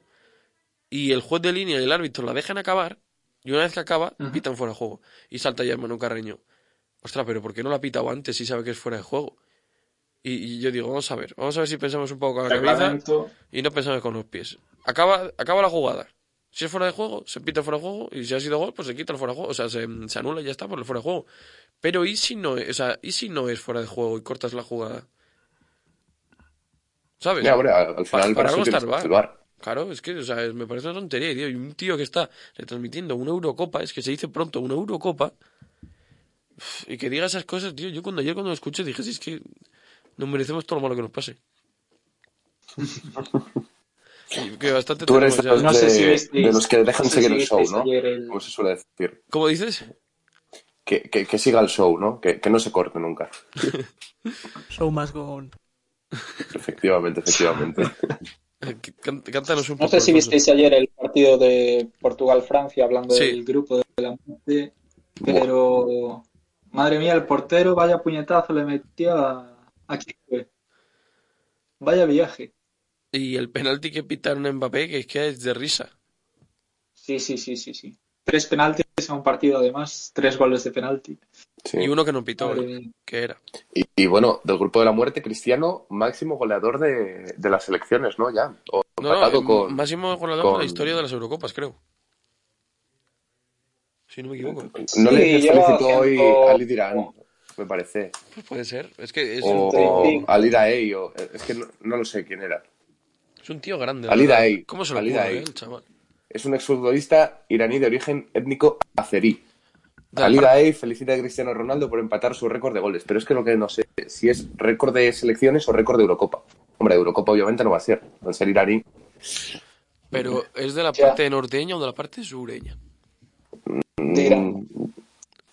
y el juez de línea y el árbitro la dejan acabar y una vez que acaba, pitan fuera de juego. Y salta ya Manu Carreño. Ostras, pero ¿por qué no la ha pitado antes si sabe que es fuera de juego? Y, y yo digo, vamos a ver, vamos a ver si pensamos un poco con la cabeza y no pensamos con los pies. Acaba, acaba la jugada. Si es fuera de juego, se pita fuera de juego. Y si ha sido gol, pues se quita el fuera de juego. O sea, se, se anula y ya está por el fuera de juego. Pero ¿y si no es, o sea, ¿y si no es fuera de juego y cortas la jugada? ¿Sabes? Ya, hombre, al al final Pa- para está el salvar. Claro, es que, o sea, es- me parece una tontería, tío. Y un tío que está retransmitiendo una Eurocopa, es que se dice pronto una Eurocopa, y que diga esas cosas, tío. Yo cuando ayer cuando lo escuché dije, si es que nos merecemos todo lo malo que nos pase. Que bastante Tú eres de ya. los, No sé de, si visteis- de los que dejan no sé seguir si el show, ¿no? el- Como se suele decir. ¿Cómo dices? Que, que, que siga el show, ¿no? Que, que no se corte nunca. Show must go on. Efectivamente, efectivamente. Eh, Cántanos un poco. No sé si visteis ayer el partido de Portugal-Francia hablando Sí. del grupo de la muerte, pero madre mía, el portero, vaya puñetazo le metió a, a. Vaya viaje. Y el penalti que pitaron a Mbappé, que es que es de risa. Sí, sí, sí, sí, sí. Tres penaltis en un partido además, tres goles de penalti. Sí. Y uno que no pitó, ¿eh? que era. Y, y bueno, del grupo de la muerte, Cristiano, máximo goleador de, de las selecciones, ¿no? Ya. O No, con. máximo goleador de la historia de las Eurocopas, creo. Si no me equivoco. No Sí, le felicitó hoy ciento- Ali Dirán, me parece. Pues puede ser. Es que es, O un, Sí. Ali Daei, o es que no, no lo sé quién era. Es un tío grande. Ali. Daei. ¿Cómo se lo Ali ocurre, Daei. eh, el chaval? Es un exfutbolista iraní de origen étnico azerí. Ali Daei felicita a Cristiano Ronaldo por empatar su récord de goles, pero es que lo que no sé si es récord de selecciones o récord de Eurocopa. Hombre, de Eurocopa obviamente no va a ser, al ser iraní. Pero es de la Ya. parte norteña o de la parte sureña. mm, De Irán.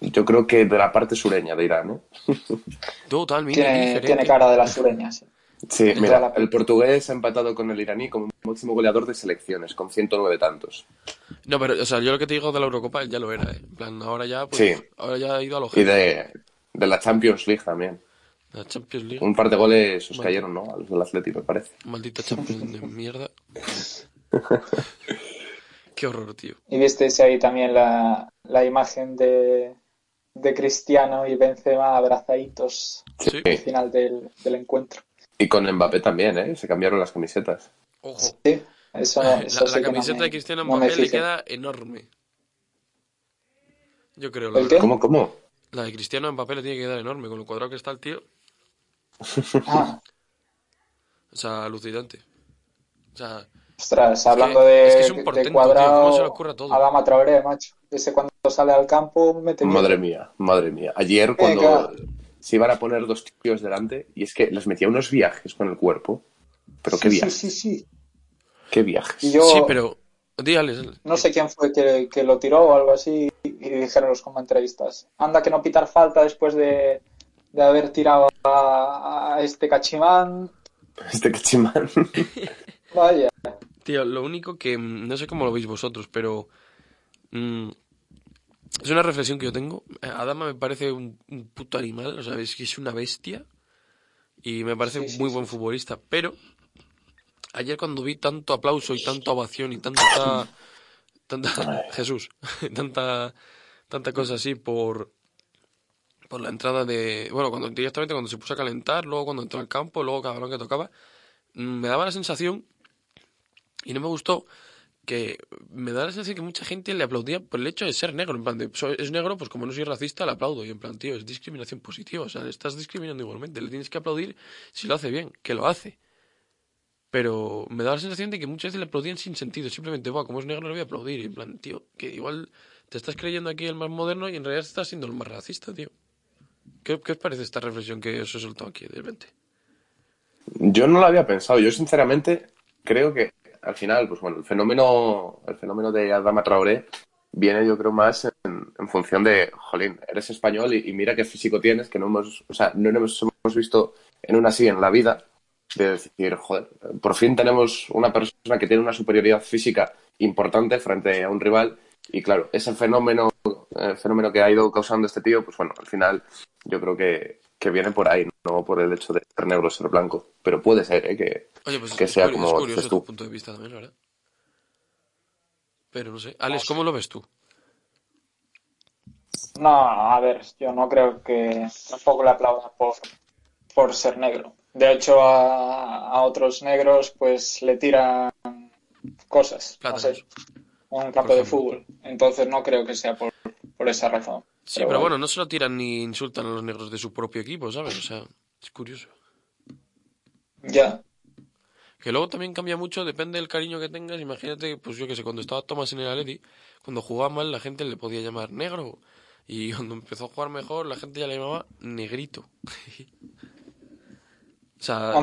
Yo creo que de la parte sureña de Irán, ¿eh? Totalmente Tiene, tiene cara de la sureña, sí. Mira, la- el portugués ha empatado con el iraní como máximo goleador de selecciones, con 109 tantos. No, pero, o sea, yo lo que te digo de la Eurocopa, él ya lo era, ¿eh? En plan, ahora ya, pues, Sí. ahora ya ha ido a lo Y de, de la Champions League también. La Champions League. Un par de goles os cayeron, ¿no? A los del Atleti, me parece. Maldita Champions de mierda. Qué horror, tío. Y visteis ahí también la, la imagen de, de Cristiano y Benzema abrazaditos Sí. al final del, del encuentro. Y con Mbappé también, ¿eh? Se cambiaron las camisetas. Ojo. Sí, eso, La, eso sí la no camiseta me- de Cristiano no Mbappé le queda enorme. Yo creo, la ¿El? ¿Cómo, cómo? La de Cristiano Mbappé le tiene que quedar enorme, con lo cuadrado que está el tío. Ah, O sea, alucinante. O sea, Ostras, hablando de, es que es un de portento, tío, cuadrado, ¿cómo se le ocurre a todo? Adama Traoré, macho. Ese cuando sale al campo mete. Madre mía, madre mía. Ayer cuando claro. Se iban a poner dos tíos delante y es que les metía unos viajes con el cuerpo. Pero qué viajes, Sí, sí, sí. qué viajes. Yo Sí, pero... No sé quién fue que, que lo tiró o algo así y dijeron los comentaristas. Anda que no pitar falta después de, de haber tirado a, a este cachimán. Este cachimán. Vaya. Tío, lo único que... mm, No sé cómo lo veis vosotros, pero... mm, es una reflexión que yo tengo. Eh, Adama me parece un, un puto animal, o sea, es que es una bestia. Y me parece Sí, sí, muy sí, buen futbolista. Pero ayer cuando vi tanto aplauso y tanta ovación y tanta... tanta Jesús. tanta, tanta cosa así por... Por la entrada de... Bueno, cuando directamente cuando se puso a calentar, luego cuando entró al campo, luego cada balón que tocaba, mm, me daba la sensación y no me gustó que me da la sensación que mucha gente le aplaudía por el hecho de ser negro. En plan, de, "Soy- es negro, pues como no soy racista, le aplaudo. Y en plan, tío, es discriminación positiva. O sea, le estás discriminando igualmente. Le tienes que aplaudir si lo hace bien, que lo hace. Pero me da la sensación de que muchas veces le aplaudían sin sentido. Simplemente, va, como es negro, le voy a aplaudir. Y en plan, tío, que igual te estás creyendo aquí el más moderno y en realidad estás siendo el más racista, tío. ¿Qué, qué os parece esta reflexión que os he soltado aquí de repente? Yo no lo había pensado. Yo sinceramente creo que al final, pues bueno, el fenómeno, el fenómeno de Adama Traoré viene, yo creo, más en, función de, jolín, eres español y, mira qué físico tienes, que no hemos, o sea, no hemos visto en una así en la vida, de decir, joder, por fin tenemos una persona que tiene una superioridad física importante frente a un rival y claro, ese fenómeno, el fenómeno que ha ido causando este tío, pues bueno, al final yo creo que, que viene por ahí, no por el hecho de ser negro o ser blanco, pero puede ser, ¿eh? que, Oye, pues que es, sea curi- como es curioso tu punto de vista también, la verdad. Pero no sé. Alex, ¿cómo lo ves tú? No, a ver, yo no creo que tampoco le aplaudan por, por ser negro. De hecho, a, a otros negros pues le tiran cosas, no sé, Plátanos. un campo de fútbol. Entonces no creo que sea por, por esa razón. Sí, Pero pero bueno. no se lo tiran ni insultan a los negros de su propio equipo, ¿sabes? O sea, es curioso. Ya, Que luego también cambia mucho, depende del cariño que tengas. Imagínate, pues yo que sé, cuando estaba Thomas en el Atleti, cuando jugaba mal la gente le podía llamar negro. Y cuando empezó a jugar mejor, la gente ya le llamaba negrito. o sea,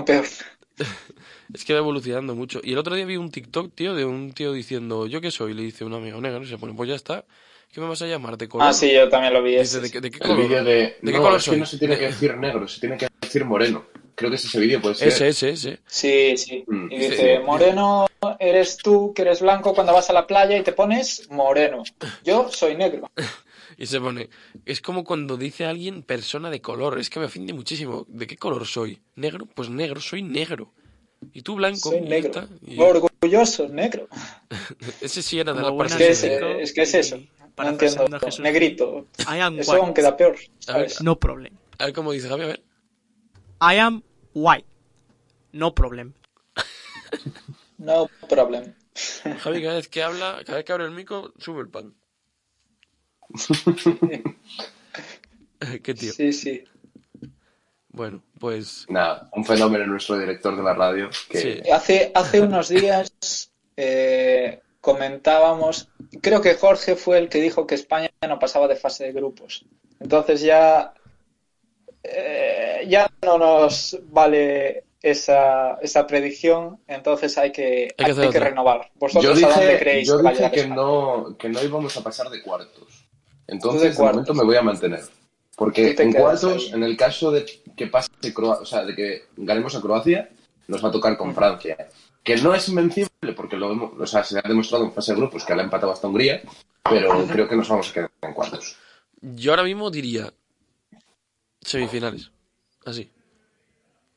es que va evolucionando mucho. Y el otro día vi un TikTok, tío, de un tío diciendo, ¿yo qué soy? Le dice un amigo negro, y se pone, pues ya está. ¿Qué me vas a llamar? ¿De color? Ah, sí, yo también lo vi. Dice, ese, ¿de, de qué El color? vídeo de... ¿De qué no, color es que no se tiene que decir negro, se tiene que decir moreno. Creo que es ese vídeo, puede ser. Ese, ese, ese. Sí, sí. Mm, Y sí. dice, Moreno, eres tú que eres blanco cuando vas a la playa y te pones moreno. Yo soy negro. Y se pone, es como cuando dice alguien persona de color, es que me ofende muchísimo. ¿De qué color soy? ¿Negro? Pues negro, soy negro. Y tú blanco. Soy negro. Y Orgulloso, negro. ese sí era de Como la buena parte Es que es, México, es que es eso. No entiendo. a Jesús. Negrito. I am Eso aún white. queda peor. A ver. No problem. a ver cómo dice Javi, a ver. I am white. No problem. No problem. Javi cada vez que habla, cada vez que abre el micro, sube el pan. Qué tío. Sí, sí. Bueno, pues Nada, un fenómeno nuestro director de la radio que Sí. Hace, hace unos días eh, comentábamos, creo que Jorge fue el que dijo que España no pasaba de fase de grupos. Entonces ya, eh, ya no nos vale esa, esa predicción, entonces hay que, Hay que hay que renovar. yo ¿Vosotros a dónde dije, creéis yo que va a dije que no, que no íbamos a pasar de cuartos. Entonces, de de, cuartos. momento me voy a mantener. Porque en cuartos, ahí. en el caso de que pase Croa- o sea, de que ganemos a Croacia, nos va a tocar con Francia. Que no es invencible, porque lo hemos, o sea, se ha demostrado en fase de grupos que la ha empatado hasta Hungría, pero creo que nos vamos a quedar en cuartos. yo ahora mismo diría semifinales. Así.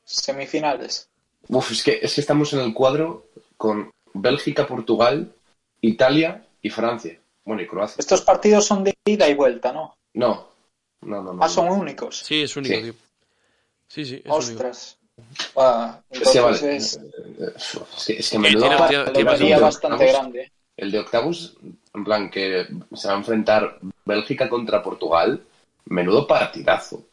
Semifinales. Uf, es que, es que estamos en el cuadro con Bélgica, Portugal, Italia y Francia. Bueno, y Croacia. Estos partidos son de ida y vuelta, ¿no? No, no, no. no Ah, son no. únicos. Sí, es único, Sí. tío. Sí, sí, es único. Ah, Es que, vale, entonces es es que, es que Eh, menudo tiene- pa- tiene- una tiene el de bastante octavos- grande. El de octavos, en plan que se va a enfrentar Bélgica contra Portugal, menudo partidazo.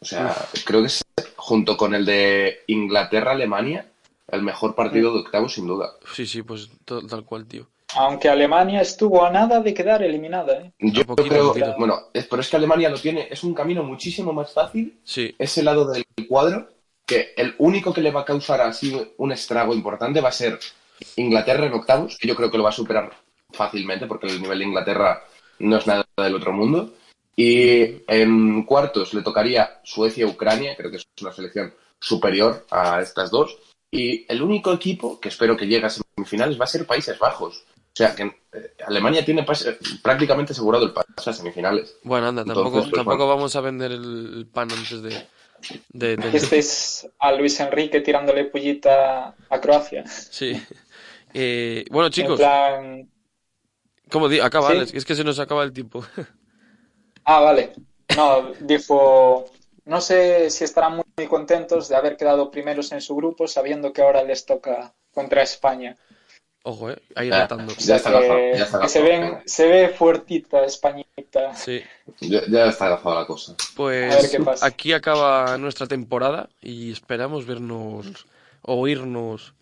O sea, creo que es, junto con el de Inglaterra-Alemania, el mejor partido de octavos sin duda. Sí, sí, pues tal cual, tío. Aunque Alemania estuvo a nada de quedar eliminada, ¿eh? Yo poquito, creo, poquito. bueno, es- pero es que Alemania lo tiene, es un camino muchísimo más fácil Sí, ese lado del cuadro, que el único que le va a causar así un estrago importante va a ser Inglaterra en octavos, que yo creo que lo va a superar fácilmente, porque el nivel de Inglaterra no es nada del otro mundo. Y en cuartos le tocaría Suecia-Ucrania, creo que es una selección superior a estas dos. Y el único equipo que espero que llegue a semifinales va a ser Países Bajos. O sea, que eh, Alemania tiene prácticamente asegurado el pase a semifinales. bueno, anda, tampoco, Entonces, pues, tampoco bueno. vamos a vender el pan antes de... de, de- Este es a Luis Enrique tirándole pullita a Croacia. Sí. Eh, bueno, En chicos, plan... ¿cómo di? Acaba, Sí. Alex, es que se nos acaba el tiempo. Ah, vale. No, dijo... No sé si estarán muy contentos de haber quedado primeros en su grupo sabiendo que ahora les toca contra España. Ojo, eh, ahí Ah, retando. O sea Ya está ya está que se, agafado. ven, se ve fuertita Españita. Sí. Ya, ya está agafada la cosa. A ver Pues qué pasa. aquí acaba nuestra temporada y esperamos vernos, oírnos,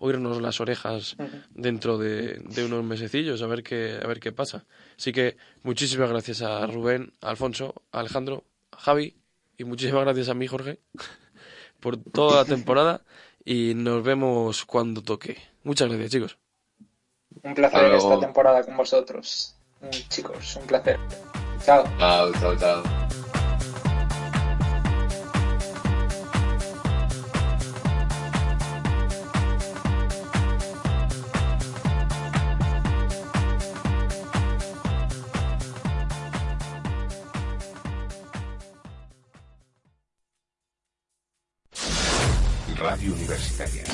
oírnos las orejas dentro de, de unos mesecillos, a ver qué, a ver qué pasa. Así que muchísimas gracias a Rubén, a Alfonso, a Alejandro, a Javi y muchísimas gracias a mí, Jorge, por toda la temporada y nos vemos cuando toque. Muchas gracias, chicos. Un placer luego. esta temporada con vosotros. Mm, Chicos, un placer. Chao. Chao, chao, chao. Radio Universitaria.